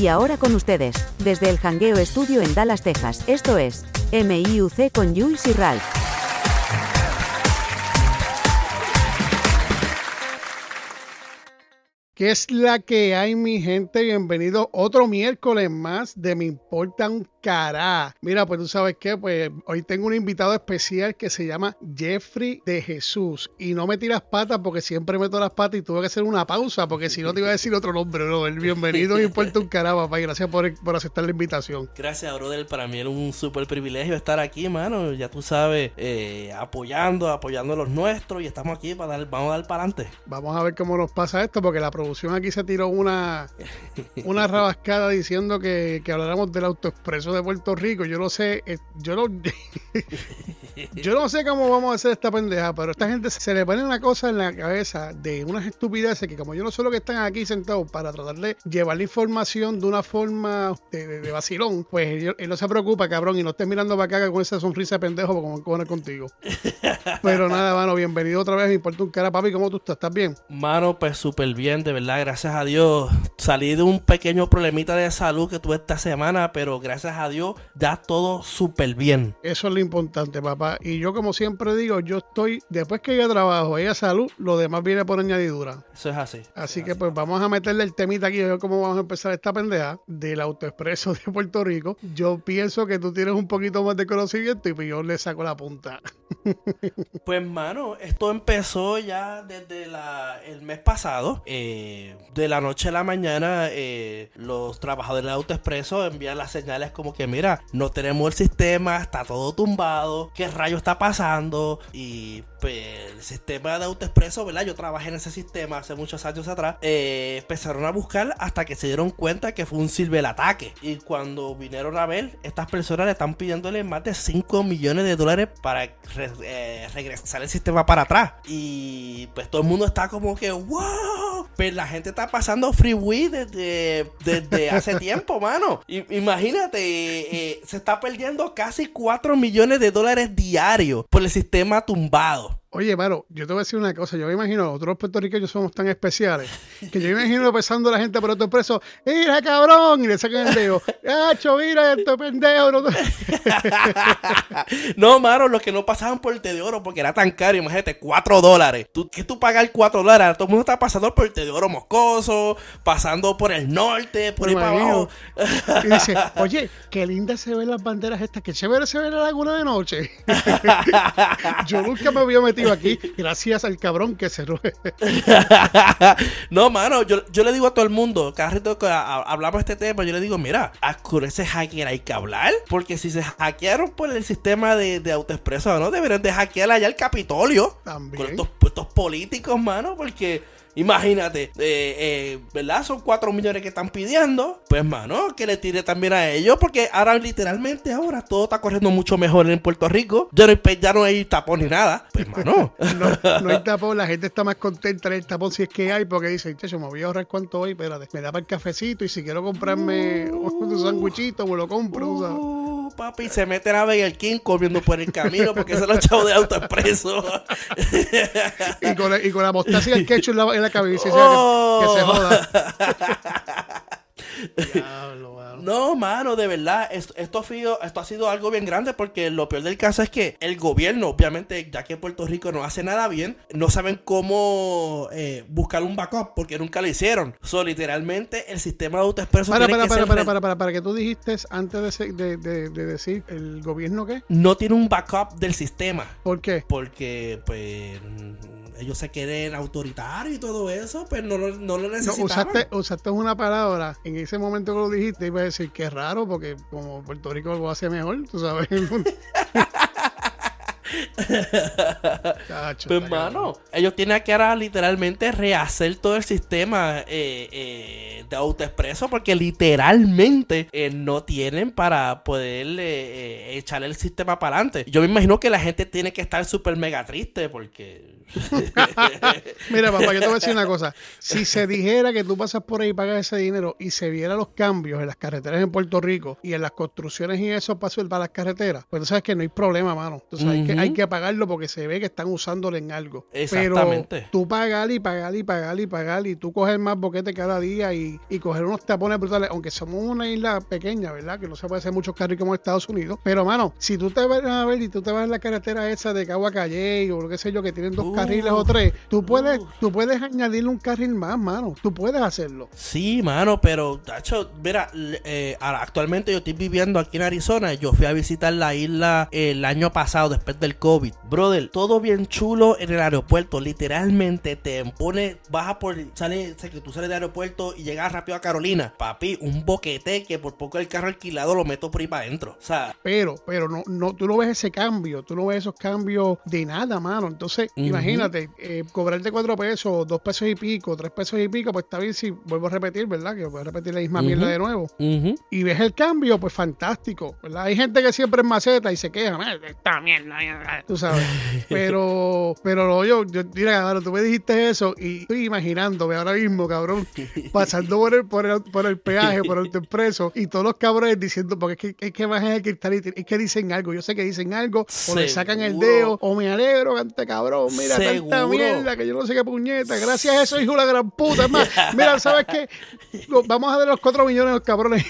Y ahora con ustedes, desde el Hangueo Estudio en Dallas, Texas, esto es MIUC con Jules y Ralph. ¿Qué es la que hay, mi gente? Bienvenido otro miércoles más de Me Importa un Cará. Mira, pues tú sabes qué, pues hoy tengo un invitado especial que se llama Jeffrey de Jesús. Y no me tiras patas porque siempre meto las patas y tuve que hacer una pausa porque si no te iba a decir otro nombre, bro. Bienvenido, Me Importa un Cará, papá. Y gracias por, por aceptar la invitación. Gracias, brother. Para mí es un súper privilegio estar aquí, mano. Ya tú sabes, eh, apoyando, apoyando a los nuestros y estamos aquí para dar, vamos a dar para adelante. Vamos a ver cómo nos pasa esto porque la producción aquí se tiró una, una rabascada diciendo que, que habláramos del autoexpreso de Puerto Rico. Yo no sé, eh, yo no, yo no sé cómo vamos a hacer esta pendeja, pero esta gente se le pone una cosa en la cabeza de unas estupideces que como yo no sé lo que están aquí sentados para tratar de llevar la información de una forma de, de, vacilón, pues él, no se preocupa, cabrón, y no estés mirando para acá con esa sonrisa de pendejo como con contigo. Pero nada, mano, bienvenido otra vez, me importa un cara, papi, ¿cómo tú estás? ¿Estás bien? Mano, pues súper bien, de verdad, gracias a Dios. Salí de un pequeño problemita de salud que tuve esta semana, pero gracias a Dios ya todo súper bien. Eso es lo importante, papá. Y yo, como siempre digo, yo estoy, después que haya trabajo, haya salud, lo demás viene por añadidura. Eso es así. Así es que, así. pues, vamos a meterle el temita aquí, a ver cómo vamos a empezar esta pendeja del autoexpreso de Puerto Rico. Yo pienso que tú tienes un poquito más de conocimiento y yo le saco la punta. Pues, mano, esto empezó ya desde el mes pasado. Eh, de la noche a la mañana, eh, los trabajadores del autoexpreso envían las señales como que, mira, no tenemos el sistema, está todo tumbado, ¿qué rayo está pasando? Y pues el sistema de autoexpreso, ¿verdad? Yo trabajé en ese sistema hace muchos años atrás. Eh, empezaron a buscar hasta que se dieron cuenta que fue un ciberataque. Y cuando vinieron a ver, estas personas le están pidiéndole más de 5 millones de dólares para re eh, regresar el sistema para atrás. Y pues todo el mundo está como que, wow. Pero la gente está pasando freeway desde, desde hace tiempo, mano. Imagínate, eh, se está perdiendo casi 4 millones de dólares diarios por el sistema tumbado. Oye, Maro, yo te voy a decir una cosa. Yo me imagino, nosotros los puertorriqueños somos tan especiales que yo me imagino pensando a la gente por otro preso, ¡Mira, cabrón! Y le sacan el dedo, ¡Hacho, mira esto, pendejo! No, no, Maro, los que no pasaban por el té de oro porque era tan caro, imagínate, 4 dólares. ¿Tú, ¿Qué tú pagas 4 dólares? Todo el mundo está pasando por el té de oro moscoso, pasando por el norte, por ahí para abajo. Y dice, oye, qué linda se ven las banderas estas, qué chévere se ve la laguna de noche. yo nunca me había metido aquí gracias al cabrón que se no, mano, yo, yo, le digo a todo el mundo, cada rato que hablamos de este tema, yo le digo, mira, con ese hacker hay que hablar, porque si se hackearon por el sistema de, de autoexpreso, ¿no? Deberían de hackear allá el Capitolio. También. Con estos, estos políticos, mano, porque... Imagínate, eh, eh, ¿verdad? Son 4 millones que están pidiendo. Pues, mano, que le tire también a ellos. Porque ahora, literalmente, ahora todo está corriendo mucho mejor en Puerto Rico. Ya no, hay, ya no hay tapón ni nada. Pues, mano. no, no, hay tapón. La gente está más contenta en el tapón si es que hay. Porque dice, che, me voy a ahorrar cuánto hoy. Espérate, me da para el cafecito. Y si quiero comprarme uh, un sanguichito, me lo compro. Uh, papi, se meten a Burger King comiendo por el camino. Porque se lo echado de autoexpreso. y, con, y con la mostaza y el ketchup en la, en la cabeza. Oh. Que, se joda. Diablo. No, mano, de verdad, esto, esto, ha sido, esto ha sido algo bien grande porque lo peor del caso es que el gobierno, obviamente, ya que Puerto Rico no hace nada bien, no saben cómo eh, buscar un backup porque nunca lo hicieron. So, literalmente, el sistema de autoexpreso. Para, para, para, para, para, para, para, que tú dijiste antes de, de, de, de, decir, ¿el gobierno qué? No tiene un backup del sistema. ¿Por qué? Porque, pues ellos se quieren autoritarios y todo eso, pues no, no, no lo necesitaban. No, usaste, usaste una palabra en ese momento que lo dijiste, iba a decir que es raro porque como Puerto Rico lo hace mejor, tú sabes. Chacho, pues hermano, ellos tienen que ahora literalmente rehacer todo el sistema eh, eh, de autoexpreso porque literalmente eh, no tienen para poder echar el sistema para adelante. Yo me imagino que la gente tiene que estar súper mega triste porque... Mira, papá, yo te voy a decir una cosa. Si se dijera que tú pasas por ahí y pagas ese dinero y se viera los cambios en las carreteras en Puerto Rico y en las construcciones y eso pasó para las carreteras, pues tú sabes que no hay problema, mano. Tú sabes uh -huh. que hay que pagarlo porque se ve que están usándolo en algo. Exactamente. Pero tú pagar y pagar y pagar y pagar y tú coger más boquete cada día y, y coger unos tapones brutales, aunque somos una isla pequeña, ¿verdad? Que no se puede hacer muchos carros como Estados Unidos. Pero, mano, si tú te vas a ver y tú te vas en la carretera esa de Cagua Calle o lo que sé yo, que tienen dos carriles o tres, tú puedes, tú puedes añadirle un carril más, mano. Tú puedes hacerlo. Sí, mano, pero, tacho, mira, eh, actualmente yo estoy viviendo aquí en Arizona. Yo fui a visitar la isla el año pasado, después del COVID. Brother, todo bien chulo en el aeropuerto. Literalmente te pone, baja por, sale, sé que tú sales del aeropuerto y llegas rápido a Carolina. Papi, un boquete que por poco el carro alquilado lo meto por ahí para adentro. O sea, pero, pero no, no, tú no ves ese cambio, tú no ves esos cambios de nada, mano. Entonces, imagínate, eh, cobrarte cuatro pesos, dos pesos y pico, tres pesos y pico, pues está bien si vuelvo a repetir, ¿verdad? Que voy a repetir la misma mierda de nuevo. Y ves el cambio, pues fantástico, ¿verdad? Hay gente que siempre es maceta y se queja, esta mierda, tú sabes. Pero, pero yo, yo, mira, cabrón, tú me dijiste eso y estoy imaginándome ahora mismo, cabrón, pasando por el, por el, por el peaje, por el expreso y todos los cabrones diciendo, porque es que, es que bajan el cristal y es que dicen algo. Yo sé que dicen algo, o le sacan el dedo, o me alegro, cante cabrón, mira tanta mierda que yo no sé qué puñeta. Gracias a eso, hijo de la gran puta. Es más, mira, ¿sabes qué? Vamos a dar los 4 millones de los cabrones.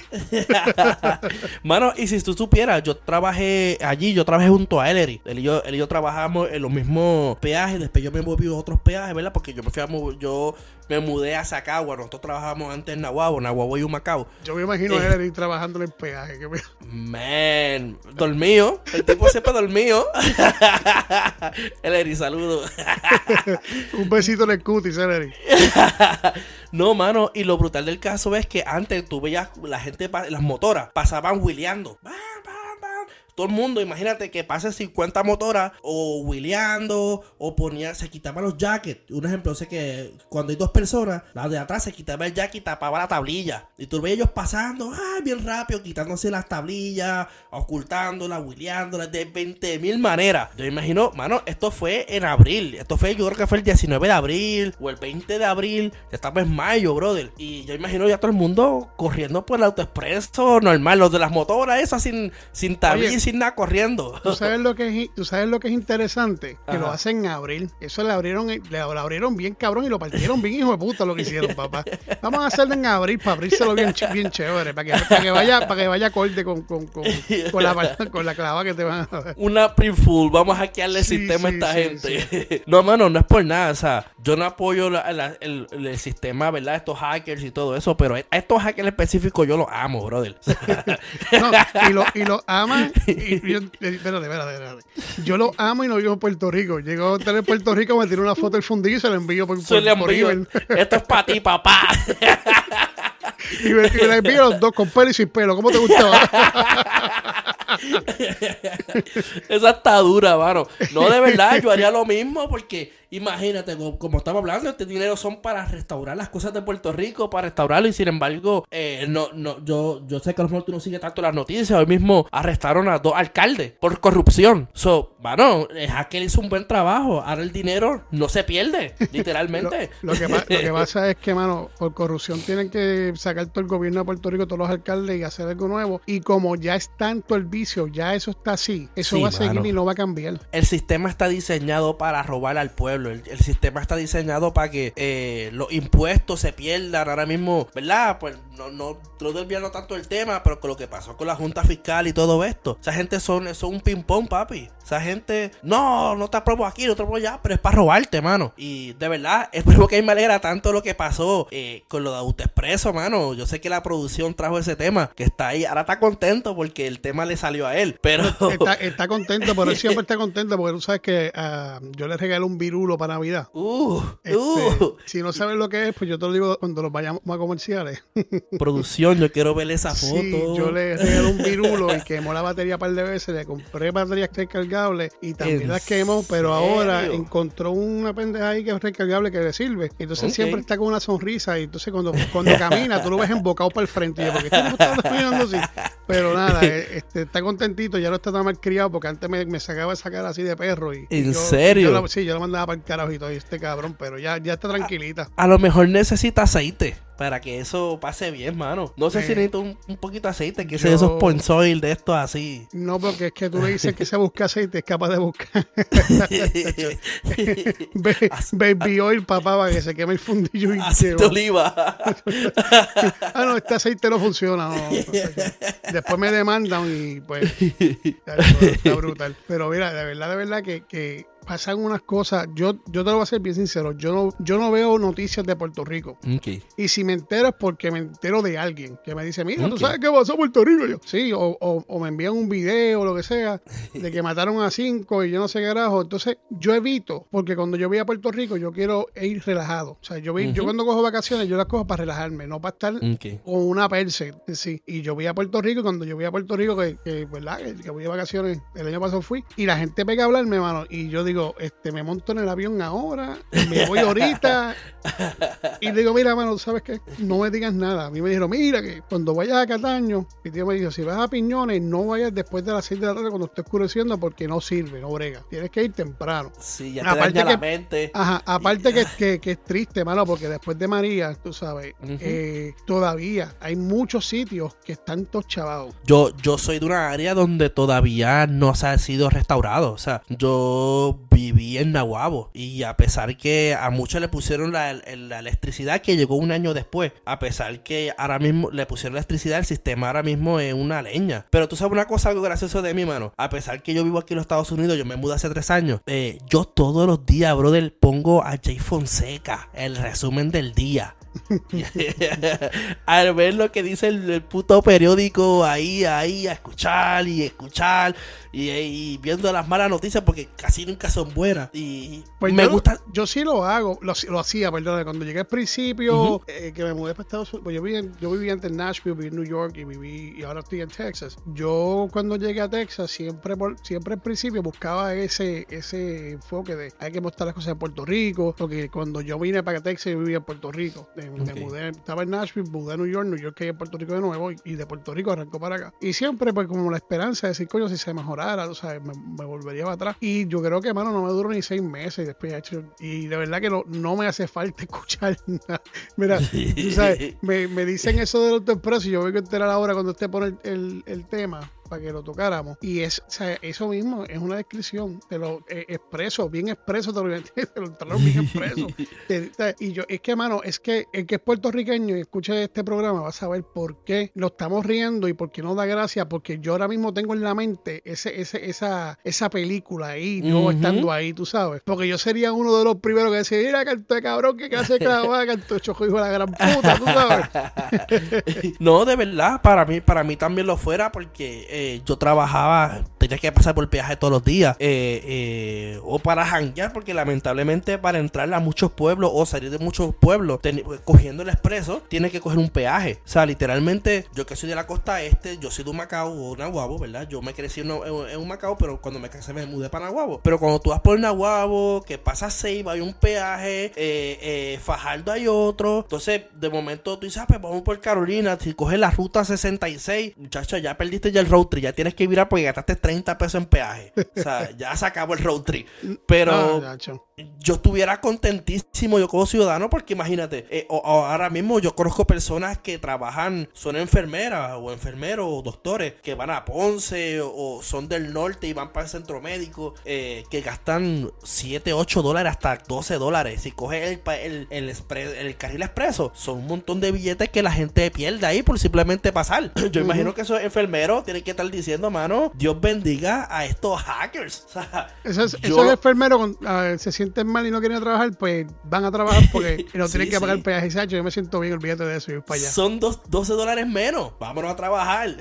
Mano, y si tú supieras, yo trabajé allí, yo trabajé junto a Ellery. Él y yo, él y yo trabajamos en los mismos peajes, después yo me moví a otros peajes, ¿verdad? Porque yo me fui a yo me mudé a Sacagua. Nosotros trabajamos antes en Nahuabo, Nahuabo y Humacao. Yo me imagino a Ellery trabajando en el peaje. Que Man, dormido. El tipo siempre dormido. Ellery, saludo. Un besito en el cutis, Ellery. no, mano, y lo brutal del caso es que antes tú veías la gente, las motoras, pasaban wheeleando todo el mundo, imagínate que pase 50 motoras o wheeleando o ponía, se quitaba los jackets. Un ejemplo, sé que cuando hay dos personas, la de atrás se quitaba el jacket y tapaba la tablilla. Y tú ves ellos pasando, ay, bien rápido, quitándose las tablillas, ocultándolas, wheeleándolas de 20 mil maneras. Yo imagino, mano, esto fue en abril. Esto fue, yo creo que fue el 19 de abril o el 20 de abril. Ya estamos en mayo, brother. Y yo imagino ya todo el mundo corriendo por el autoexpreso normal, los de las motoras, esas sin, sin tablillas nada corriendo. ¿Tú sabes lo que es, ¿tú sabes lo que es interesante? Que lo hacen en abril. Eso le abrieron, le, abrieron bien cabrón y lo partieron bien hijo de puta lo que hicieron, papá. Vamos a hacerlo en abril para abrírselo bien, bien chévere, para que, para que vaya, para que vaya acorde con, con, con, con, la, con la clava que te van a dar. Una pre-full, vamos a hackearle el sistema a esta gente. No, mano, no es por nada. O sea, yo no apoyo el, el, sistema, ¿verdad? Estos hackers y todo eso, pero a estos hackers específicos yo los amo, brother. no, y los y lo aman yo, espérate, espérate, espérate. Yo lo amo y no vivo en Puerto Rico. Llego a estar en Puerto Rico, me tiro una foto del fundillo y se la envío por, se le envío. Esto es para ti, papá. y, me, y la envío los dos con pelo y sin pelo. ¿Cómo te gustaba? Esa está dura, mano. No, de verdad, yo haría lo mismo porque Imagínate, como, estamos hablando, este dinero son para restaurar las cosas de Puerto Rico, para restaurarlo, y sin embargo, eh, no, no, yo, yo sé que a lo mejor tú no sigues tanto las noticias. Hoy mismo arrestaron a dos alcaldes por corrupción. So, bueno, Hacker hizo un buen trabajo. Ahora el dinero no se pierde, literalmente. lo, que, lo, que, pasa es que, mano, por corrupción tienen que sacar todo el gobierno de Puerto Rico, todos los alcaldes y hacer algo nuevo. Y como ya es tanto el vicio, ya eso está así, eso va a seguir y no va a cambiar. El sistema está diseñado para robar al pueblo. El, sistema está diseñado para que eh, los impuestos se pierdan. Ahora mismo, ¿verdad? Pues no, no, no desviando tanto el tema, pero con lo que pasó con la Junta Fiscal y todo esto. Esa gente son, son un ping-pong, papi. Esa gente, no, no te apruebo aquí, no te apruebo allá, pero es para robarte, mano. Y de verdad, es por que me alegra tanto lo que pasó eh, con lo de AutoExpreso, mano. Yo sé que la producción trajo ese tema, que está ahí. Ahora está contento porque el tema le salió a él, pero... Está, está contento, pero él siempre está contento porque tú sabes que uh, yo le regalé un virulo para Navidad. Uh, este, uh. Si no sabes lo que es, pues yo te lo digo cuando los vayamos a comerciales. Producción, yo quiero ver esa foto. Sí, yo le regalé un virulo y quemó la batería un par de veces, le compré baterías recargables y también las quemó, pero ahora encontró una pendeja ahí que es recargable que le sirve. Entonces siempre está con una sonrisa y entonces cuando, cuando camina tú lo ves embocado para el frente. Y yo, porque está caminando así. Pero nada, eh, este, está contentito, ya no está tan mal criado porque antes me, me sacaba esa cara así de perro. Y, ¿En serio? sí, yo lo mandaba para el carajo y este cabrón, pero ya, ya está tranquilita. A, lo mejor necesita aceite para que eso pase bien, mano. No sé si necesito un, un poquito de aceite, que yo- sea esos point soil de estos así. No, porque es que tú le dices que se busca aceite, es capaz de buscar Ba- baby oil, papá, para que se queme el fundillo y aceite oliva. Ah, no, este aceite no funciona. no. Después me demandan y pues está brutal. Pero mira, de verdad, de verdad que, que pasan unas cosas. Yo, yo te lo voy a ser bien sincero. Yo no, yo no veo noticias de Puerto Rico. Y si me entero es porque me entero de alguien que me dice, mira, ¿tú Ok. sabes qué pasó en Puerto Rico? Yo, sí, o, o- o me envían un video o lo que sea de que mataron a cinco y yo no sé qué carajo. Entonces, yo evito, porque cuando yo voy a Puerto Rico, yo quiero ir relajado. O sea, yo, voy- yo cuando cojo vacaciones, yo las cojo para relajarme, no para estar con una perse. Sí. Y yo voy a Puerto Rico y cuando yo voy a Puerto Rico, que, que, ¿verdad? Que, que voy de vacaciones, el año pasado fui, y la gente pega a hablarme, mano, y yo digo, este, me monto en el avión ahora, me voy ahorita, y le digo, mira, mano, ¿sabes qué? No me digas nada. A mí me dijeron, mira, que cuando vayas a Cataño, mi tío me dijo, si vas a Piñones, no vayas después de las 6 de la tarde cuando esté oscureciendo porque no sirve, no brega. Tienes que ir temprano. Sí, ya te Aparte daña la que- mente. Ajá, aparte que, que, que es triste, mano, porque después de María, tú sabes, eh, todavía hay muchos sitios que están todos chavados. Yo, yo soy de una área donde todavía no se ha sido restaurado. O sea, yo viví en Nahuabo. Y a pesar que a muchos le pusieron la, el- la electricidad que llegó un año después. A pesar que ahora mismo le pusieron electricidad, el sistema ahora mismo es una leña. Pero tú sabes una cosa, algo gracioso de mi mano. A pesar que yo vivo aquí en los Estados Unidos, yo me mudé hace tres años. eh, yo todos los días, brother, pongo a Jay Fonseca el resumen del día. Al ver lo que dice el, el puto periódico ahí, ahí, a escuchar y escuchar y, y viendo las malas noticias porque casi nunca son buenas. Y Pues me yo, gusta. yo sí lo hago, lo, lo hacía, perdón, cuando llegué al principio, eh, que me mudé para Estados Unidos, pues yo, vivía en- yo vivía antes en Nashville, viví en New York y viví, y ahora estoy en Texas. Yo cuando llegué a Texas, siempre por- siempre al principio buscaba ese, ese enfoque de hay que mostrar las cosas en Puerto Rico, porque cuando yo vine para Texas, yo vivía en Puerto Rico. Eh, Me Ok. mudé, estaba en Nashville, mudé a New York, New York que en Puerto Rico de nuevo, y, y de Puerto Rico arrancó para acá. Y siempre, pues, como la esperanza de decir, coño, si se mejorara, tú sabes, me, me volvería para atrás. Y yo creo que, mano, no me duró ni seis meses y después hecho. Y de verdad que no, no me hace falta escuchar nada. Mira, tú sabes, me, me dicen eso del autoexpreso y yo voy a enterar ahora cuando usted pone el, el- el tema para que lo tocáramos. Y es, o sea, eso mismo es una descripción. Te lo eh, expreso, bien expreso, te lo, te lo bien expreso. Y yo, es que, mano, es que el que es puertorriqueño y escuche este programa va a saber por qué lo estamos riendo y por qué no da gracia, porque yo ahora mismo tengo en la mente ese, ese, esa, esa película ahí, yo estando ahí, tú sabes. Porque yo sería uno de los primeros que decía, mira, canto de cabrón, que de clavada, canto de choco, hijo de la gran puta, tú sabes. no, de verdad, para mí, para mí también lo fuera porque eh, yo trabajaba, tenía que pasar por el peaje todos los días. eh, eh, o para janguear, porque lamentablemente para entrar a muchos pueblos o salir de muchos pueblos, cogiendo el expreso, tienes que coger un peaje. O sea, literalmente, yo que soy de la costa este, yo soy de un Macao o Nahuabo, ¿verdad? Yo me crecí en, en- un Macao, pero cuando me casé me mudé para Nahuabo. Pero cuando tú vas por Nahuabo, que pasas Ceiba, hay un peaje, eh, eh, Fajardo hay otro. Entonces, de momento tú dices, ah, pues vamos por Carolina. Si coges la ruta 66, muchacho, ya perdiste ya el road trip. Ya tienes que virar porque gastaste 30 pesos en peaje. O sea, ya se acabó el road trip. Pero Ah, yo estuviera contentísimo yo como ciudadano porque imagínate, eh, o- o ahora mismo yo conozco personas que trabajan, son enfermeras o enfermeros o doctores que van a Ponce o, son del norte y van para el centro médico eh, que gastan 7, 8 dólares hasta 12 dólares. Si coges el, el, el, el carril expreso, son un montón de billetes que la gente pierde ahí por simplemente pasar. Yo imagino que esos enfermeros tienen que estar diciendo, mano, Dios bendiga a estos hackers. O sea, Esos, yo enfermeros con- se sienten mal y no quieren trabajar, pues van a trabajar porque no Sí, tienen que pagar sí. peaje. Sacho, yo me siento bien, olvídate de eso, y voy para allá. Son dos, 12 dólares menos. Vámonos a trabajar.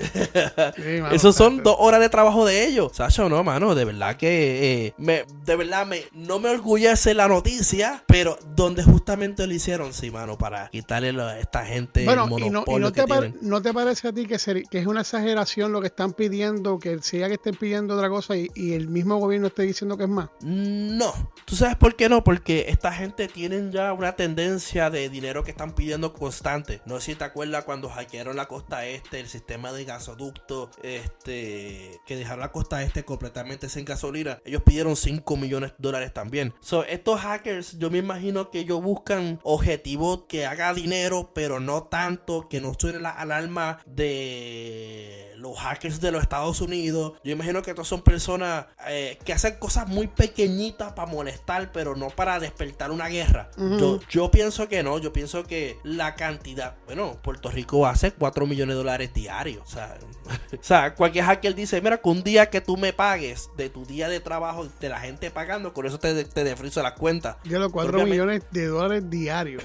Sí, mano, Esos son dos horas de trabajo de ellos. Sacho, no, mano. De verdad que. eh, me, de verdad, me, no me orgullece la noticia. Pero donde justamente lo hicieron, sí, mano. Para quitarle a esta gente Bueno, el y no, y no te tienen. no te parece a ti que, que es una exageración lo que están pidiendo, que sea que estén pidiendo otra cosa y, y el mismo gobierno esté diciendo que es más. No. ¿Tú sabes por qué no? Porque esta gente tienen ya una tendencia de dinero que están pidiendo constante. No sé si te acuerdas cuando hackearon la costa este, el sistema de gasoducto, este, que dejaron la costa este completamente sin gasolina. Ellos pidieron 5 millones de dólares también. So, estos hackers, yo me imagino que ellos buscan objetivos que haga dinero, pero no tanto, que no suene la alarma de los hackers de los Estados Unidos. Yo imagino que estos son personas eh, que hacen cosas muy pequeñitas para molestar, pero no para despertar una guerra. yo, yo pienso que no, yo pienso que la cantidad, bueno, Puerto Rico hace 4 millones de dólares diarios. O sea, o sea, cualquier hacker dice, mira, que un día que tú me pagues de tu día de trabajo, de la gente pagando, con eso te, te defrizo las cuentas. Ya los 4 Obviamente- millones de dólares diarios.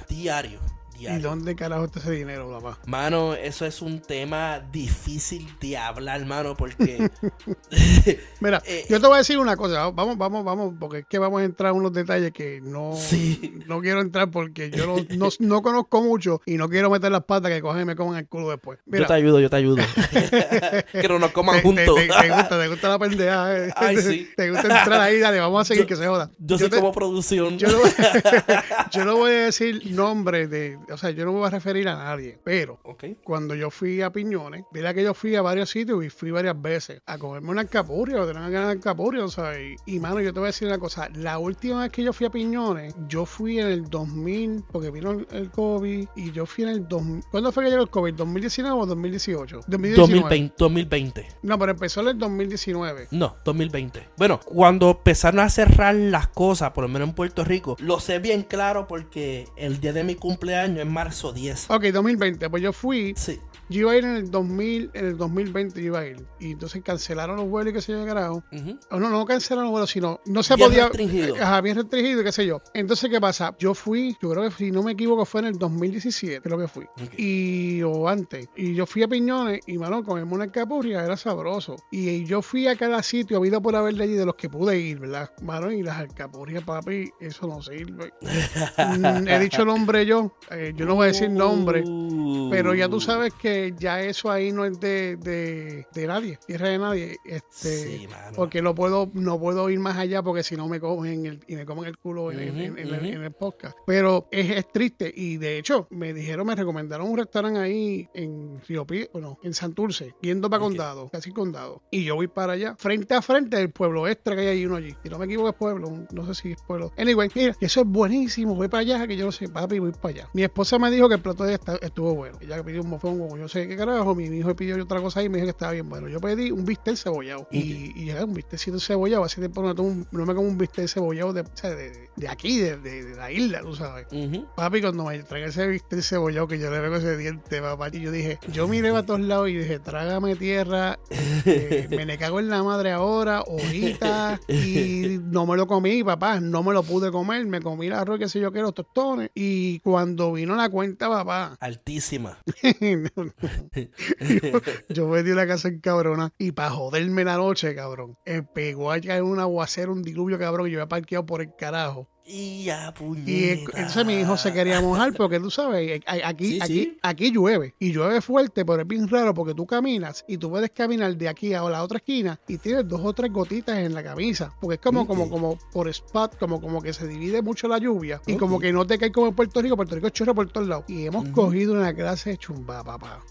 Diario. ¿Y dónde carajo está ese dinero, papá? Mano, eso es un tema difícil de hablar, mano, porque... Mira, Eh, yo te voy a decir una cosa, vamos, vamos, vamos, porque es que vamos a entrar en unos detalles que no, Sí. no quiero entrar porque yo no, no, no conozco mucho y no quiero meter las patas que cogen y me coman el culo después. Mira, yo te ayudo, yo te ayudo. que no nos coman te, juntos. te- te gusta, te gusta la pendeja. eh. Ay, sí. Te gusta entrar ahí, dale, vamos a seguir Yo- que se joda. Yo soy te- como producción. yo no, yo no voy a decir nombre de, o sea, yo no me voy a referir a nadie, pero cuando yo fui a Piñones, mira que yo fui a varios sitios y fui varias veces a comerme una alcapurria o tener una ganas de alcapurria, o sea, y, y, mano, yo te voy a decir una cosa, la última vez que yo fui a Piñones, yo fui en el 2000, porque vino el, el COVID, y yo fui en el 2000, ¿cuándo fue que llegó el COVID? ¿2019 o 2018? 2019. 2020, 2020. No, pero empezó en el 2019. No, 2020. Bueno, cuando empezaron a cerrar las cosas, por lo menos en Puerto Rico, lo sé bien claro porque el día de mi cumpleaños es marzo 10. Ok, 2020, pues yo fui, Sí. Yo iba a ir en el 2000, en el 2020 yo iba a ir, y entonces cancelaron los vuelos y qué sé yo, carajo. O no, no cancelaron los vuelos, sino no se Bien podía. restringido. Ajá, bien restringido, qué sé yo. Entonces, ¿qué pasa? Yo fui, yo creo que si no me equivoco, fue en el 2017, creo que fui. Y, o antes. Y yo fui a Piñones y, mano, con el una capurria era sabroso. Y, yo fui a cada sitio, habido por haber de allí de los que pude ir, ¿verdad? Mano, y las alcapurrias, papi, eso no sirve. Mm, He dicho nombre yo, eh, yo no voy a decir nombre. Uh. Pero ya tú sabes que ya eso ahí no es de, de, de nadie, tierra de nadie. Este, Sí, porque no puedo, no puedo ir más allá porque si no me cogen el, y me comen el culo en, el, ujú. en el podcast. Pero es, es triste y de hecho me dijeron, me recomendaron un restaurante ahí en Río Pie, bueno, en Santurce, yendo para Ok. Condado, casi Condado. Y yo voy para allá, frente a frente del pueblo extra que hay ahí uno allí. Si no me equivoco es pueblo, no sé si es pueblo. Anyway, mira, eso es buenísimo, voy para allá, que yo no sé, papi, voy para allá. Mi esposa me dijo que el plato de está- estuvo bueno. Ella pidió un mofongo, yo sé qué carajo, mi hijo pidió otra cosa ahí y me dijo que estaba bien bueno. Yo pedí un bistec cebollado. Y, y era un bistecito cebollado, así tiempo no, tomo no me como un bistec cebollado de, o sea, de, de aquí, de, de- la isla, tú sabes. Ujú. Papi, cuando me trae ese bistec cebollado que yo le veo ese diente, papá, y yo dije, yo miré para todos lados y dije, trágame tierra, eh, me le cago en la madre ahora, ahorita, y no me lo comí, papá, no me lo pude comer, me comí el arroz, que sé yo, que los tostones, y cuando vino la cuenta, papá, Altísima. yo me di una casa en cabrona, y para joderme la noche, cabrón, eh, pegó a caer un aguacero, un diluvio, cabrón, y yo había parqueado por el carajo. Y ya, Y puñeta. entonces mi hijo se quería mojar porque tú sabes, eh, aquí, Sí, aquí, sí. aquí llueve y llueve fuerte, pero es bien raro porque tú caminas y tú puedes caminar de aquí a la otra esquina y tienes dos o tres gotitas en la camisa, porque es como, como, como por spot, como, como que se divide mucho la lluvia y como que no te cae como en Puerto Rico, Puerto Rico es chorro por todos lados. Y hemos cogido una clase de chumba, papá.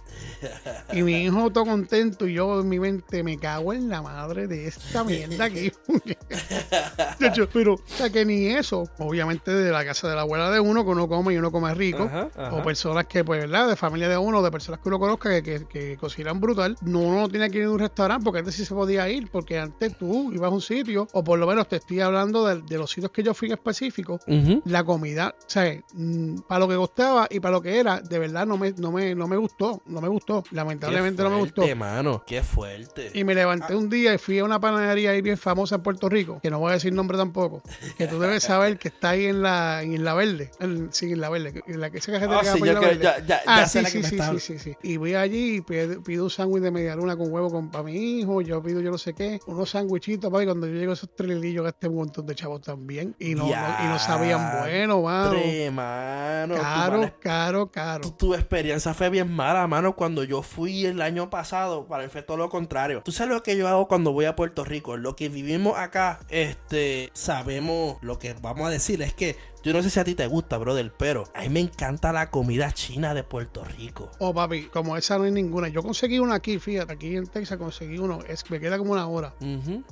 Y mi hijo todo contento y yo en mi mente me cago en la madre de esta mierda aquí. De hecho, pero, o sea, que ni eso, obviamente de la casa de la abuela de uno, que uno come y uno come rico, Ajá, ajá. o personas que, pues, ¿verdad? De familia de uno, de personas que uno conozca que, que, que cocinan brutal, no uno no tiene que ir a un restaurante porque antes sí se podía ir, porque antes tú ibas a un sitio, o por lo menos te estoy hablando de, de los sitios que yo fui en específico, la comida, o sea, mm, para lo que costaba y para lo que era, de verdad no me, no me, no me gustó, no me gustó, lamentablemente no me gustó. mano. Qué fuerte. Y me levanté un día y fui a una panadería ahí bien famosa en Puerto Rico, que no voy a decir nombre tampoco, que tú debes saber el que está ahí en la, en la verde. El, sí, en la verde. En la que esa carretera Ah, que sí, yo verde. ya- ya- ah, ya sí, sí, sí, sí, sí, sí. Y voy allí y pido, pido un sándwich de media luna con huevo con, para mi hijo. Yo pido yo no sé qué. Unos sándwichitos, papi. Cuando yo llego a esos trilillos gasté un montón de chavos también. Y no, no- y no sabían bueno, mano. Tre, mano, tu Caro, mala- caro, caro. tu, tu experiencia fue bien mala, mano. Cuando yo fui el año pasado, para fue todo lo contrario. Tú sabes lo que yo hago cuando voy a Puerto Rico. Lo que vivimos acá, este, sabemos lo que vamos a decir es que yo no sé si a ti te gusta, brother, pero a mí me encanta la comida china de Puerto Rico. Oh, papi, como esa no hay ninguna. Yo conseguí una aquí, fíjate, aquí en Texas conseguí uno. Es, me queda como una hora.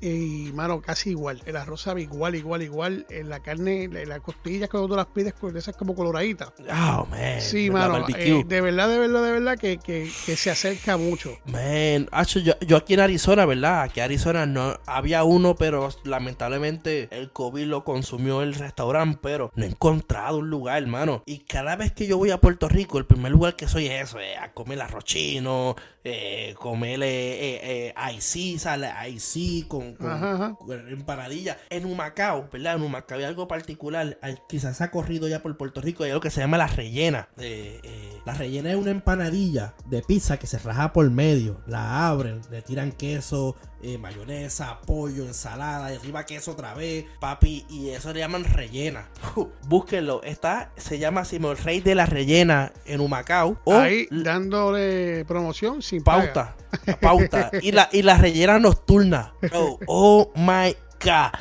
Y, mano, casi igual. El arroz sabe igual, igual, igual. En la carne, la- las costillas cuando tú las pides, con esas como coloraditas. Oh, man. Sí, mano. eh, de verdad, de verdad, de verdad que, que, que se acerca mucho. Man, acho, yo, yo aquí en Arizona, ¿verdad? Aquí en Arizona no había uno, pero lamentablemente el COVID lo consumió el restaurante, pero no he encontrado un lugar, hermano. Y cada vez que yo voy a Puerto Rico, el primer lugar que soy es eso, eh, a comer arroz chino, eh, comer eh, eh, eh, sale IC con, con, Ajá, ajá. con empanadilla. En Humacao, ¿verdad? En Humacao hay algo particular, hay- quizás se ha corrido ya por Puerto Rico, hay algo que se llama la rellena. Eh, eh, la rellena es una empanadilla de pizza que se raja por medio, la abren, le tiran queso, eh, mayonesa, pollo, ensalada, y arriba queso otra vez, papi, y eso le llaman rellena. Uh, búsquenlo, está, se llama así, el rey de la rellena en Humacao. O Ahí dándole promoción sin paga. pauta, pauta. y la, y la rellena nocturna. Oh, oh my god.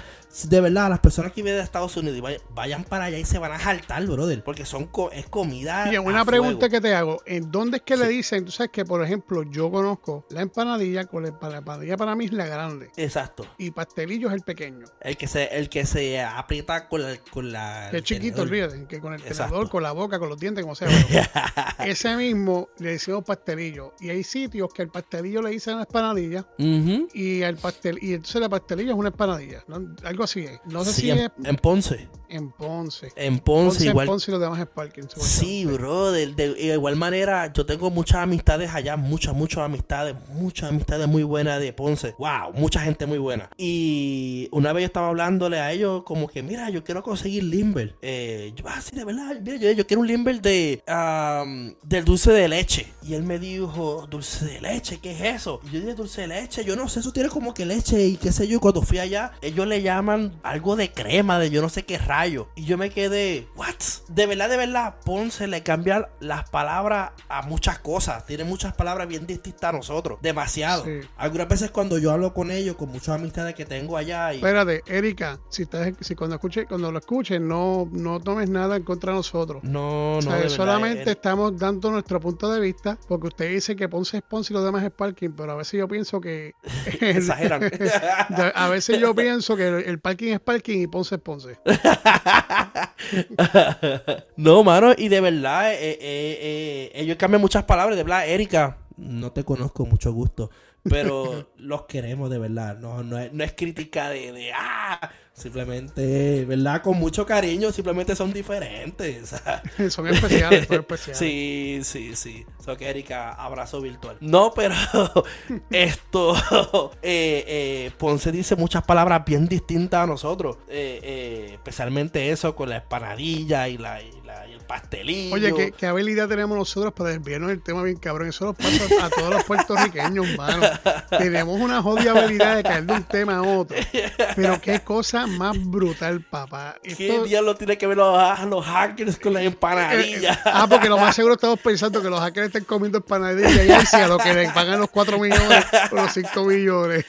De verdad, las personas que vienen de Estados Unidos y vay- vayan para allá y se van a jaltar, brother. Porque son co- es comida. A una fuego. pregunta que te hago. ¿En dónde es que le dicen? Tú sabes que, por ejemplo, yo conozco la empanadilla, con la la empanadilla para mí es la grande. Exacto. Y pastelillo es el pequeño. El que se, el que se aprieta con la. Con la Que es chiquito, olvídate, que con el tenedor, con la boca, con los dientes, como sea. Ese mismo le decimos pastelillo. Y hay sitios que el pastelillo le dicen la empanadilla y el pastel y entonces la pastelilla es una empanadilla. ¿no? Algo así es. No sé Sí, si en, es en Ponce. en Ponce. En Ponce, Ponce, en igual. Ponce y los demás es Parking. Sí, bro, de, de- de igual manera, yo tengo muchas amistades allá, muchas, muchas amistades, muchas amistades muy buenas de Ponce. Wow, mucha gente muy buena. Y una vez yo estaba hablándole a ellos como que, mira, yo quiero conseguir Limber. Eh, yo, ah, sí, de verdad, mira, yo, yo quiero un Limber de, del dulce de leche. Y él me dijo, dulce de leche, ¿qué es eso? Y yo dije, dulce de leche, yo no sé, eso tiene como que leche y qué sé yo. Y cuando fui allá, ellos le llaman algo de crema, de yo no sé qué rayo. Y yo me quedé, ¿what? De verdad, de verdad, Ponce le cambia las palabras a muchas cosas. Tiene muchas palabras bien distintas a nosotros. Demasiado. Sí. Algunas veces cuando yo hablo con ellos, con muchas amistades que tengo allá y... Espérate, Erika, si estás, si cuando escuche, cuando lo escuches, no, no tomes nada en contra de nosotros. No, O no, sea, de verdad, solamente el- estamos dando nuestro punto de vista, porque usted dice que Ponce es Ponce y los demás es parking, pero a veces yo pienso que exageran. a veces yo pienso que el parking es parking y Ponce es Ponce. no, mano, y de verdad, eh, eh, eh, ellos cambian muchas palabras. De verdad, Erika, no te conozco, mucho gusto. Pero los queremos de verdad. No, no, es, no es crítica de, de, ah, simplemente, ¿verdad? Con mucho cariño, simplemente son diferentes. son especiales, son especiales. Sí, sí, sí. So que Erika, abrazo virtual. No, pero esto, eh, eh, Ponce dice muchas palabras bien distintas a nosotros. Eh, eh, especialmente eso con la empanadilla y, la, y, la- pastelillo. Oye, ¿qué, qué habilidad tenemos nosotros para desviarnos del tema bien cabrón. Eso nos pasa a todos los puertorriqueños, mano. Tenemos una jodida habilidad de caer de un tema a otro. Pero qué cosa más brutal, papá. ¿Qué Esto- diablo tiene que ver los, los hackers con la Eh, empanadilla? ah, porque lo más seguro estamos pensando que los hackers estén comiendo empanadillas y ansia, lo que les pagan los 4 millones o los 5 millones.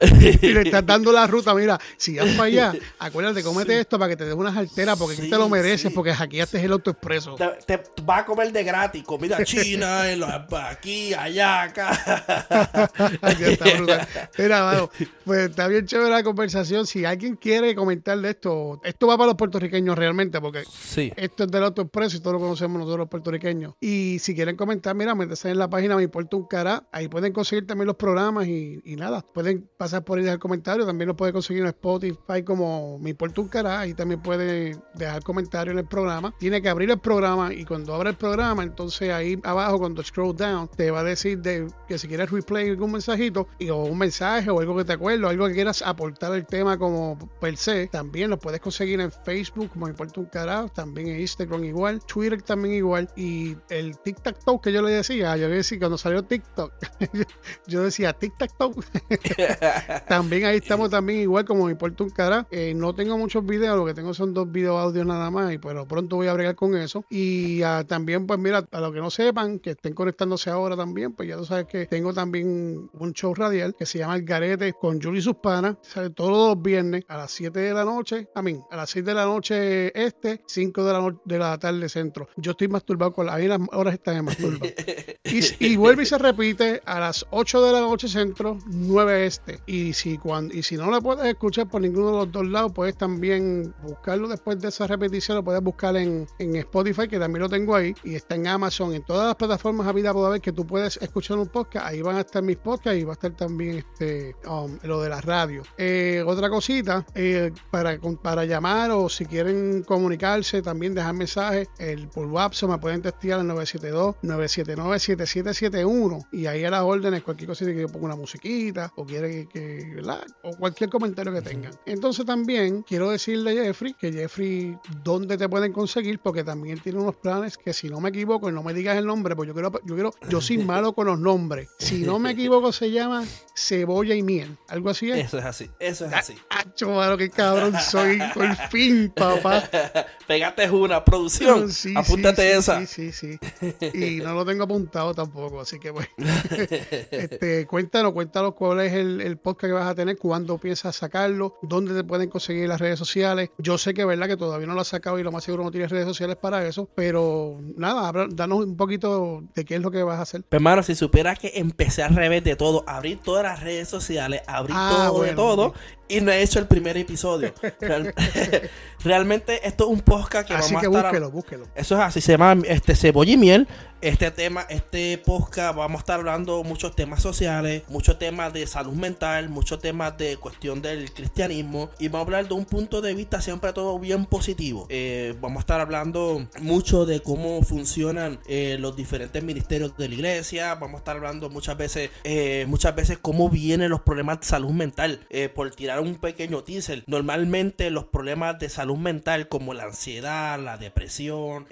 y le estás dando la ruta, mira, si vas para allá, acuérdate, cómete esto para que te des unas alteras, porque aquí Sí, te lo mereces, sí. porque hackeaste el autoexpreso. Te, te vas a comer de gratis, comida china, los- aquí, allá, acá. Ya está brutal. Mira, mano, pues está bien chévere la conversación. Si alguien quiere comentar de esto, esto va para los puertorriqueños realmente, porque Sí. Esto es del AutoExpreso y todo lo conocemos nosotros los puertorriqueños. Y si quieren comentar, mira, métanse en la página Me Importa un Cara. Ahí pueden conseguir también los programas y, y nada. Pueden pasar por ahí dejar comentarios. También lo pueden conseguir en Spotify como Me Importa un Cara. Ahí también pueden dejar comentarios en el programa, tiene que abrir el programa y cuando abre el programa, entonces ahí abajo cuando scroll down te va a decir de que si quieres replay algún mensajito y, o un mensaje o algo que te acuerdo, algo que quieras aportar al tema como per se, también lo puedes conseguir en Facebook, como importa un carajo, también en Instagram igual, Twitter también igual y el TikTok que yo le decía, yo decía cuando salió TikTok, yo decía TikTok también ahí estamos también igual como me importa un carajo. Eh, no tengo muchos videos, lo que tengo son dos videos audio nada más, y pero pronto voy a bregar con eso. Y ah, también, pues mira, a los que no sepan, que estén conectándose ahora también, pues ya tú sabes que tengo también un show radial que se llama El Garete con Julie Suspana. Sale todos los viernes a las 7 de la noche, a mí, a las 6 de la noche este, 5 de la, de la tarde centro. Yo estoy masturbado con la, ahí las horas están en masturbado. y, y vuelve y se repite a las 8 de la noche centro, 9 este. Y si, cuando, y si no lo puedes escuchar por ninguno de los dos lados, puedes también buscarlo después de esa repetición, lo puedes buscar en, en Spotify, que también lo tengo ahí, y está en Amazon, en todas las plataformas habidas por haber que tú puedes escuchar un podcast, ahí van a estar mis podcasts y va a estar también este um, lo de la radio. Eh, otra cosita, eh, para, para llamar o si quieren comunicarse, también dejar mensajes, el por WhatsApp me pueden testear al 972-979-7771 y ahí a las órdenes, cualquier cosa que yo ponga una musiquita o quiere que, ¿verdad? O cualquier comentario que tengan. Entonces también quiero decirle a Jeffrey que Jeffrey, ¿dónde te pueden conseguir? Porque también tiene unos planes que si no me equivoco, y no me digas el nombre, pues yo quiero, yo quiero, yo soy malo con los nombres. Si no me equivoco, se llama Cebolla y Miel. Algo así es. Eso es así, eso es así. Ah, mano, qué cabrón soy. Por fin, papá. Pégate una producción. Sí, Apúntate sí, esa. Sí, sí, sí. Y no lo tengo apuntado tampoco, así que bueno. este, cuéntanos, cuéntanos cuál es el, el podcast que vas a tener, cuándo piensas sacarlo, dónde te pueden conseguir las redes sociales. Yo sé que verdad que todavía no lo has sacado y lo más seguro no tienes redes sociales para eso, pero nada, danos un poquito de qué es lo que vas a hacer. Pero hermano, si supieras que empecé al revés de todo, abrir todas las redes sociales, abrir Ah, todo de todo, y no he hecho el primer episodio. Real- realmente esto es un podcast que Así vamos que a estar... búsquelo, búsquelo. Eso es así, se llama este cebolla y miel. Este tema, este podcast, vamos a estar hablando muchos temas sociales, muchos temas de salud mental, muchos temas de cuestión del cristianismo y vamos a hablar de un punto de vista siempre todo bien positivo. Eh, vamos a estar hablando mucho de cómo funcionan eh, los diferentes ministerios de la iglesia. Vamos a estar hablando muchas veces, eh, muchas veces cómo vienen los problemas de salud mental. Por tirar un pequeño teaser, normalmente los problemas de salud mental como la ansiedad, la depresión,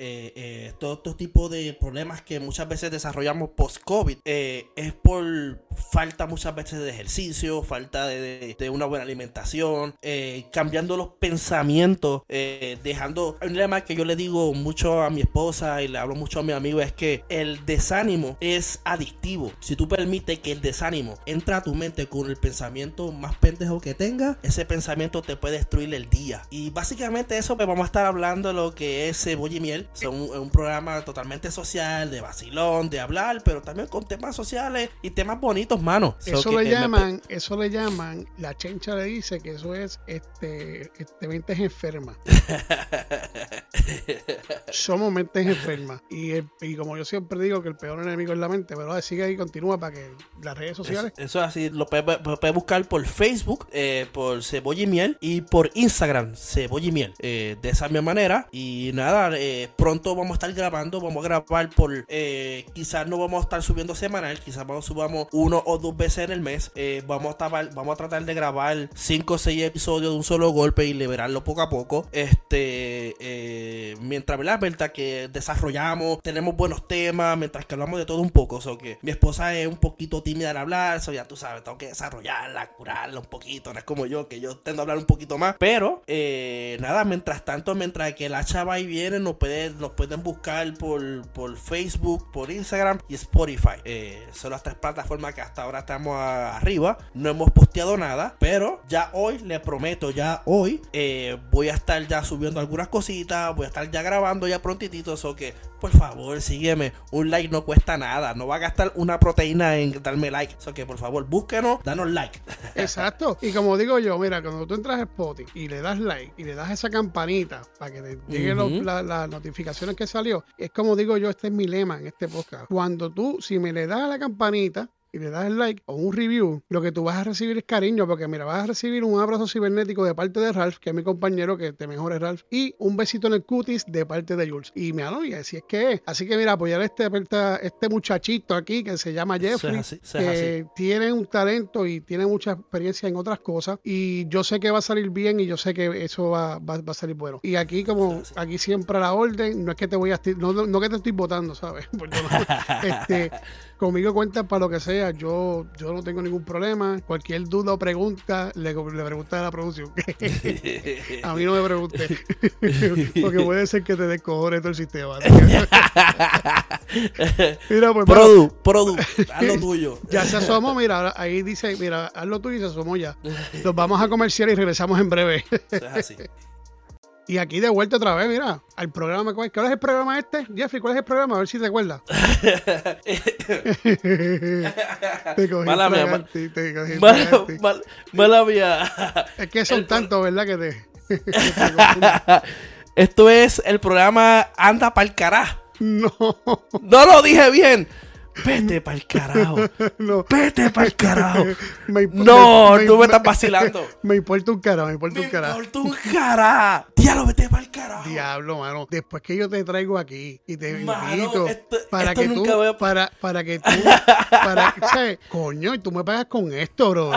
todo este tipo de problemas que muchas veces desarrollamos post-COVID eh, es por falta muchas veces de ejercicio, falta de, una buena alimentación, eh, cambiando los pensamientos, eh, dejando... Un lema que yo le digo mucho a mi esposa y le hablo mucho a mi amigo es que el desánimo es adictivo. Si tú permites que el desánimo entra a tu mente con el pensamiento más pendejo que tengas, ese pensamiento te puede destruir el día. Y básicamente eso pues vamos a estar hablando lo que es cebolla y miel. Son un, un programa totalmente social, de vacilón, de hablar, pero también con temas sociales y temas bonitos, mano. So Eso le eh, me- llaman, eso le llaman, la chencha le dice que eso es este, este mentes enfermas. Somos mentes enfermas. Y, el- y como yo siempre digo que el peor enemigo es la mente, pero sigue ahí, continúa para que las redes sociales. Eso, eso es así, lo puedes, buscar por Facebook, eh, por Cebolla y Miel, y por Instagram, Cebolla y Miel. eh, de esa misma manera. Y nada, eh, pronto vamos a estar grabando, vamos a grabar por, eh, quizás no vamos a estar subiendo semanal, quizás vamos subamos uno o dos veces en el mes. eh, vamos, a vamos a tratar de grabar 5 o 6 episodios de un solo golpe y liberarlo poco a poco. Este, eh, mientras, ¿verdad? Verdad que desarrollamos, tenemos buenos temas, mientras que hablamos de todo un poco. So que mi esposa es un poquito tímida al hablar, so ya tú sabes, tengo que desarrollarla, curarla un poquito. No es como yo, que yo tendo a hablar un poquito más. Pero, eh, nada, mientras tanto, mientras que la chava y viene, nos, puede, nos pueden buscar por, por Facebook, por Instagram y Spotify. Son las tres plataformas que hasta ahora estamos arriba. No hemos posteado nada, pero ya hoy, le prometo, ya hoy eh, voy a estar ya subiendo algunas cositas, voy a estar ya grabando ya prontitito, eso que por favor sígueme, un like no cuesta nada, no va a gastar una proteína en darme like, eso que por favor búsquenos, danos like. Exacto. Y como digo yo, mira, cuando tú entras a Spotify y le das like y le das esa campanita para que te lleguen la- las notificaciones que salió, es como digo yo, este es mi lema en este podcast. Cuando tú, si me le das a la campanita, y le das el like o un review, lo que tú vas a recibir es cariño, porque mira, vas a recibir un abrazo cibernético de parte de Ralph, que es mi compañero, que te mejore Ralph, y un besito en el cutis de parte de Jules. Y me y así es que es. Así que mira, apoyar a este, este muchachito aquí que se llama Jeffrey, que tiene un talento y tiene mucha experiencia en otras cosas, y yo sé que va a salir bien y yo sé que eso va, va, a salir bueno. Y aquí, como aquí siempre a la orden, no es que te voy a, no, no que te estoy votando, ¿sabes? Este, conmigo cuentan para lo que sea, yo, yo no tengo ningún problema. Cualquier duda o pregunta, le, le pregunta a la producción. a mí no me pregunte, porque puede ser que te descojone todo el sistema. mira, pues, produ, produ, haz lo tuyo. ya se asomó, mira, ahí dice, mira, haz lo tuyo y se asomó ya. Nos vamos a comercial y regresamos en breve. es así. Y aquí de vuelta otra vez, mira, al programa. ¿Cuál es el programa este? Jeffrey, ¿cuál es el programa? A ver si te acuerdas. te cogí mala mía, te cogí mala, mala, mía. Es que son tantos, ¿verdad? Que te... Esto es el programa Anda Pa'l Cará. No. No lo dije bien. Vete pa'l carajo. No. Vete pa'l carajo. no, tú me, estás vacilando. Me importa un carajo, me importa un carajo. Me importa un carajo. Diablo, vete pa'l carajo. Diablo, mano. Después que yo te traigo aquí y te invito para, que tú, para, para que tú, para ¿sabes? Coño, y tú me pagas con esto, bro.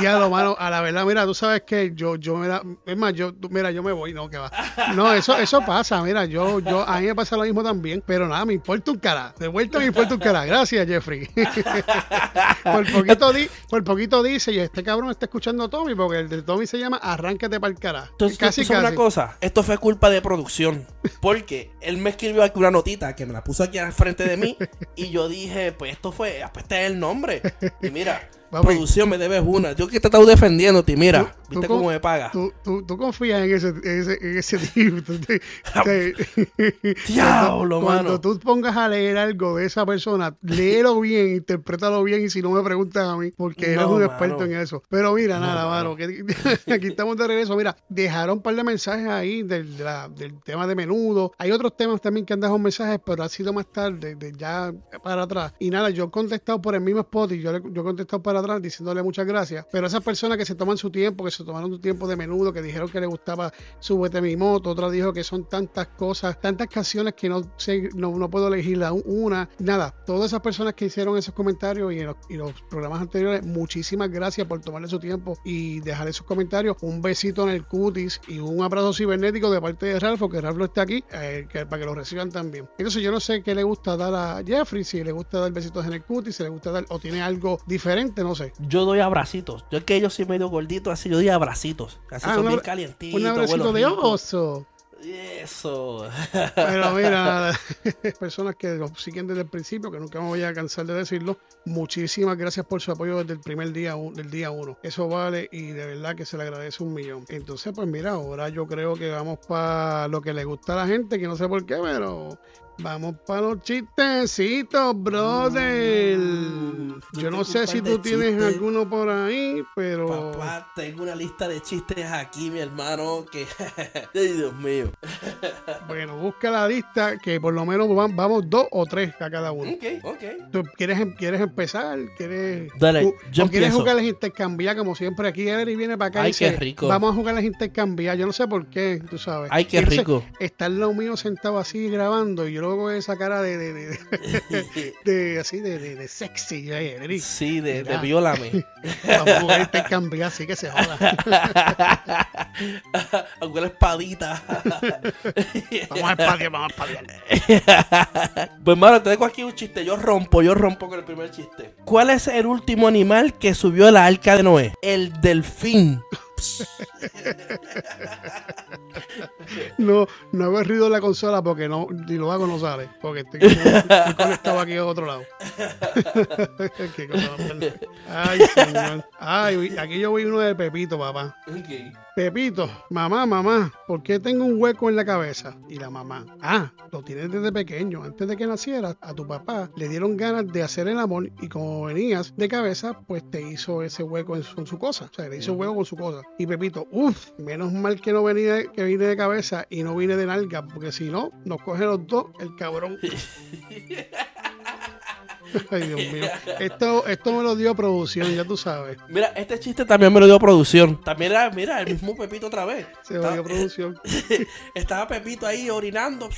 Diablo, mano. A la verdad, mira, tú sabes que yo, yo me da, es más, yo, mira, yo me voy, no, que va. No, eso, eso pasa, mira, yo, yo, a mí me pasa lo mismo también, pero nada, me importa un carajo. De vuelta me importa un carajo. Gracias, Jeffrey. por, poquito di, por poquito dice, y este cabrón está escuchando a Tommy, porque el de Tommy se llama Arránquete para el carajo. Entonces, casi, casi. una cosa, esto fue culpa de producción, porque él me escribió aquí una notita que me la puso aquí al frente de mí, y yo dije, pues esto fue, pues este es el nombre. Y mira, Producción, me debes una. Yo que te estado defendiendo, ti mira. ¿Viste cómo me paga? Tú, tú, tú, confías en ese, en ese, tipo. Diablo, cuando, tú pongas a leer algo de esa persona, léelo bien, interprétalo bien y si no me preguntas a mí, porque eres un experto en eso. Pero mira, nada, mano. Que, aquí estamos de regreso. Mira, dejaron un par de mensajes ahí del, del tema de menudo. Hay otros temas también que han dejado mensajes, pero ha sido más tarde, de ya para atrás. Y nada, yo he contestado por el mismo spot y yo, yo he contestado para atrás diciéndole muchas gracias. Pero esas personas que se toman su tiempo, que se tomaron su tiempo de menudo, que dijeron que les gustaba Súbete mi moto, otra dijo que son tantas cosas, tantas canciones que no sé, no, puedo elegir una, nada. Todas esas personas que hicieron esos comentarios y, y los programas anteriores, muchísimas gracias por tomarle su tiempo y dejar esos comentarios. Un besito en el cutis y un abrazo cibernético de parte de Ralph, que Ralph está aquí, eh, para que lo reciban también. Entonces yo no sé qué le gusta dar a Jeffrey, si le gusta dar besitos en el cutis, si le gusta dar o tiene algo diferente, no sé. Yo doy abracitos. Yo es que yo soy medio gordito, así yo doy abracitos. Así ah, son bien calientitos. Un abracito de oso. Eso. Pero mira, personas que lo siguen desde el principio, que nunca me voy a cansar de decirlo, muchísimas gracias por su apoyo desde el primer día, del día uno. Eso vale y de verdad que se le agradece un millón. Entonces, pues mira, ahora yo creo que vamos para lo que le gusta a la gente, que no sé por qué, pero Vamos para los chistecitos, brother. Mm, yo no sé si tú tienes alguno por ahí, pero. Papá, tengo una lista de chistes aquí, mi hermano, que. Dios mío. bueno, busca la lista, que por lo menos vamos dos o tres a cada uno. Ok, ok. ¿Tú quieres, em, quieres empezar? ¿Quieres, Dale, yo quieres jugar las intercambiar como siempre? Aquí y viene para acá Ay, y qué rico. Vamos a jugar las intercambiar. Yo no sé por qué, tú sabes. Ay, qué rico. Está el lado mío sentado así grabando y yo luego esa cara de, de, de, de así de, de, sexy. Eh, sí, de, de viólame. Vamos a este cambio así que se joda. Aunque la espadita. vamos a espadear, vamos a espadear. pues mano, te dejo aquí un chiste. Yo rompo, yo rompo con el primer chiste. ¿Cuál es el último animal que subió a la arca de Noé? El delfín. no, no ruido de la consola porque no, ni lo hago no sale. Porque estoy, conectado aquí a otro lado. Ay, señor. Ay, aquí yo voy uno de Pepito, papá. Pepito, mamá, mamá, ¿por qué tengo un hueco en la cabeza? Y la mamá, ah, lo tienes desde pequeño. Antes de que nacieras, a tu papá le dieron ganas de hacer el amor y como venías de cabeza, pues te hizo ese hueco en su, su cosa. O sea, le hizo hueco con su cosa. Y Pepito, uff, menos mal que no venía, que vine de cabeza y no vine de nalga, porque si no, nos coge los dos el cabrón. Ay, Dios mío. Esto, esto me lo dio producción, ya tú sabes. Mira, este chiste también me lo dio producción. También era, mira, el mismo Pepito otra vez. Se me dio producción. Estaba Pepito ahí orinando.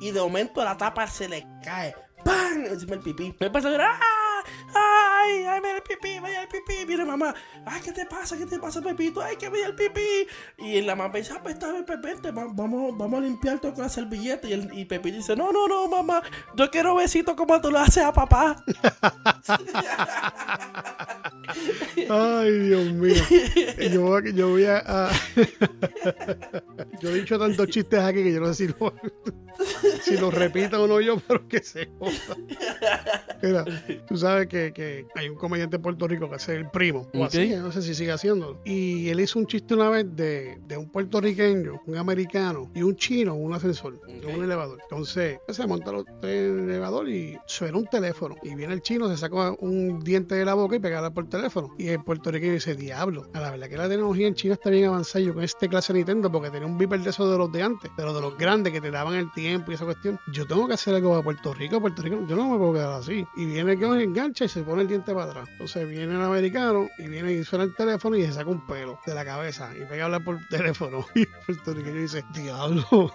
Y de momento la tapa se le cae. ¡Pam! Encima el pipí. Me pasa ¡Ah! ¡Ay! ¡Ay, mira el pipí! ¡Vaya el pipí! Mira, mamá. ¡Ay, qué te pasa! ¿Qué te pasa, Pepito? ¡Ay, que vaya el pipí! Y la mamá dice, ah, pues está bien, Pepete, vamos, vamos a limpiarte con la servilleta. Y, el, Pepito dice, no, no, no, mamá. Yo quiero besito como tú lo haces a papá. Ay, Dios mío. Yo, yo voy a. yo he dicho tantos chistes aquí que yo no sé si lo, si lo repito o no yo, pero que se joda. Mira, tú sabes que, que hay un comediante en Puerto Rico que hace el primo, o así, no sé si sigue haciéndolo. Y él hizo un chiste una vez de, de un puertorriqueño, un americano y un chino en un ascensor, en un elevador. Entonces, pues, se monta los tres en el elevador y suena un teléfono. Y viene el chino, se saca un diente de la boca y pega por teléfono. Y el puertorriqueño dice, diablo, a la verdad que la tecnología en China está bien avanzada. Yo con este clase de Nintendo, porque tenía un beeper de esos de los de antes, pero de los grandes que te daban el tiempo y esa cuestión. Yo tengo que hacer algo para Puerto Rico, Puerto Rico, yo no me puedo quedar así. Y viene el que y se pone el diente para atrás. Entonces viene el americano y viene y suena el teléfono y se saca un pelo de la cabeza y pega a hablar por teléfono. Y el puertorriqueño dice, diablo,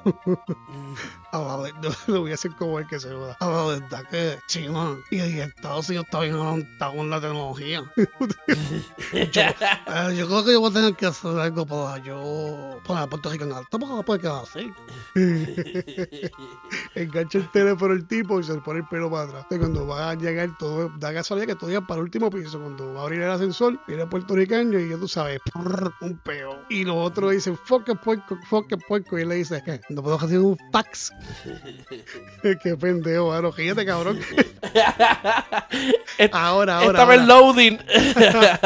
a verdad, lo voy a hacer como el que se joda. A la verdad que China y Estados Unidos está bien adelantado con la tecnología. yo, eh, yo creo que yo voy a tener que hacer algo para yo poner a Puerto Rico en alto no puede quedar así. Engancha el teléfono el tipo y se le pone el pelo para atrás. Cuando va a llegar todo, da casualidad que llega para el último piso. Cuando va a abrir el ascensor, viene puertorriqueño y ya tú sabes, prrr, un peo. Y los otros dicen, fuck el puerco, fuck el puerco. Y él le dice, ¿qué? No puedo hacer un fax. Qué pendejo, mano. Fíjate, cabrón. Ahora, ahora. Estaba en loading.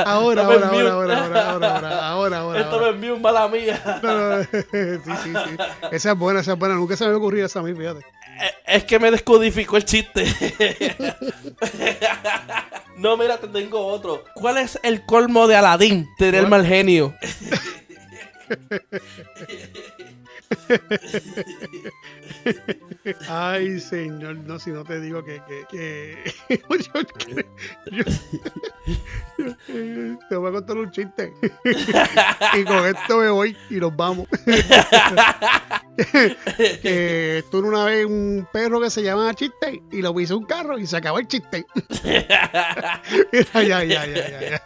Ahora, ahora, ahora, ahora, ahora, ahora, ahora, ahora. Estaba en mute, mala mía. No, no, sí, sí, sí. Esa es buena, esa es buena. Nunca se me había ocurrido esa a mí, fíjate. Eh, Es que me descodificó el chiste. no, mira, te tengo otro. ¿Cuál es el colmo de Aladín? Tener ¿Cuál? mal genio. Ay, señor, no, si no te digo que. que, te voy a contar un chiste. y con esto me voy y nos vamos. estuvo una vez un perro que se llamaba Chiste y lo pisó un carro y se acabó el chiste. Mira, ya, ya, ya.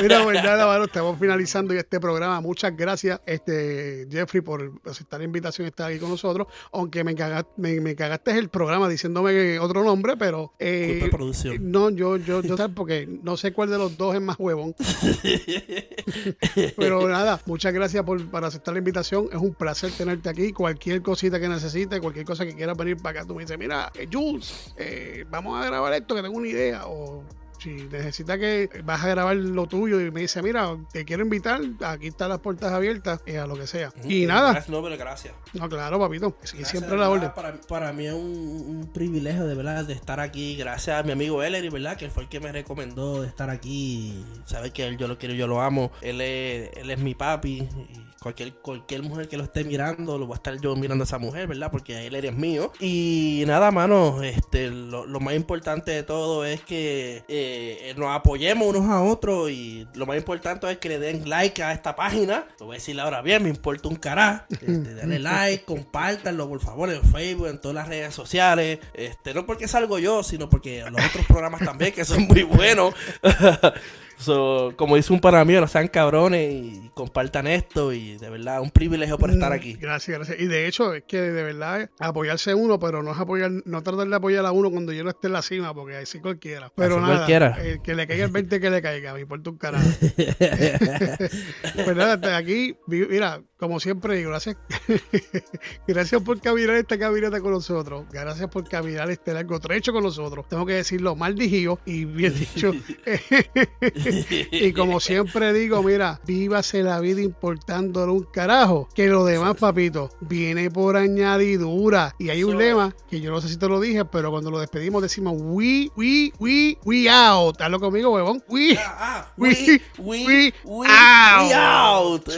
Mira, pues estamos finalizando este programa. Muchas gracias, este Jeffrey, por aceptar la invitación y estar aquí con nosotros. Aunque me, caga- me, me cagaste el programa diciéndome otro nombre, pero eh, Culpa producción. no, yo, yo, yo, ¿sabes? porque no sé cuál de los dos es más huevón. Pero nada, muchas gracias por, por aceptar la invitación. Es un placer tenerte aquí. Cualquier cosita que necesites, cualquier cosa que quieras venir para acá, tú me dices, mira, eh, Jules, eh, vamos a grabar esto que tengo una idea. O si necesitas que vas a grabar lo tuyo y me dice, mira, te quiero invitar, aquí están las puertas abiertas, eh, a lo que sea. Y nada, Gracias, no, pero gracias. no, claro, papito, siempre la orden. Para, para mí es un, un privilegio de verdad de estar aquí. Gracias a mi amigo Ellery, ¿verdad? Que fue el que me recomendó de estar aquí. Sabes que él yo lo quiero, yo lo amo. Él es, él es mi papi. Y cualquier, cualquier mujer que lo esté mirando, lo voy a estar yo mirando a esa mujer, ¿verdad? Porque él es mío. Y nada, mano, este, lo, lo más importante de todo es que eh, nos apoyemos unos a otros. Y lo más importante es que le den like a esta página. Lo voy a decir ahora bien, me importa un carajo. Este, denle like, compártanlo, por favor, en Facebook, en todas las redes sociales. Este, no porque salgo yo, sino porque los otros programas también, que son muy buenos. So, como dice un para mí, no sean cabrones y compartan esto. Y de verdad, un privilegio por estar Mm, aquí. Gracias, gracias. Y de hecho, es que de verdad apoyarse uno, pero no es apoyar, no tratar de apoyar a uno cuando yo no esté en la cima, porque ahí sí cualquiera. Pero Así nada, cualquiera. eh, que le caiga el 20 que le caiga, me importa un carajo. pues nada, hasta aquí, mira, como siempre digo, gracias, gracias por caminar esta caminata con nosotros, gracias por caminar este largo trecho con nosotros. Tengo que decirlo mal dijido y bien dicho. y como siempre digo, mira, vívase la vida importándole un carajo, que lo demás, papito, viene por añadidura. Y hay un lema que yo no sé si te lo dije, pero cuando lo despedimos decimos we, we, we, we out. Hazlo conmigo, huevón. We, ah, ah, we, we, we, out.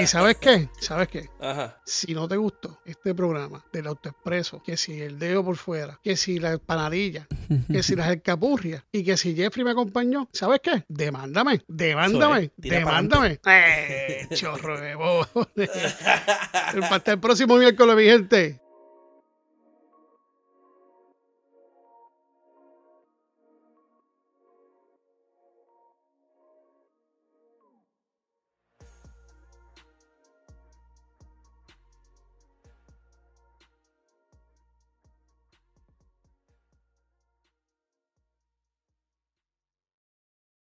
Y sabes qué? ¿Sabes qué? Ajá. Si no te gustó este programa del autoexpreso, que si el dedo por fuera, que si la panadilla, que si las escapurrias y que si Jeffrey me acompañó, ¿sabes qué? Demándame, demándame, demándame. Eh, chorro de bobo. Hasta el próximo miércoles, mi gente.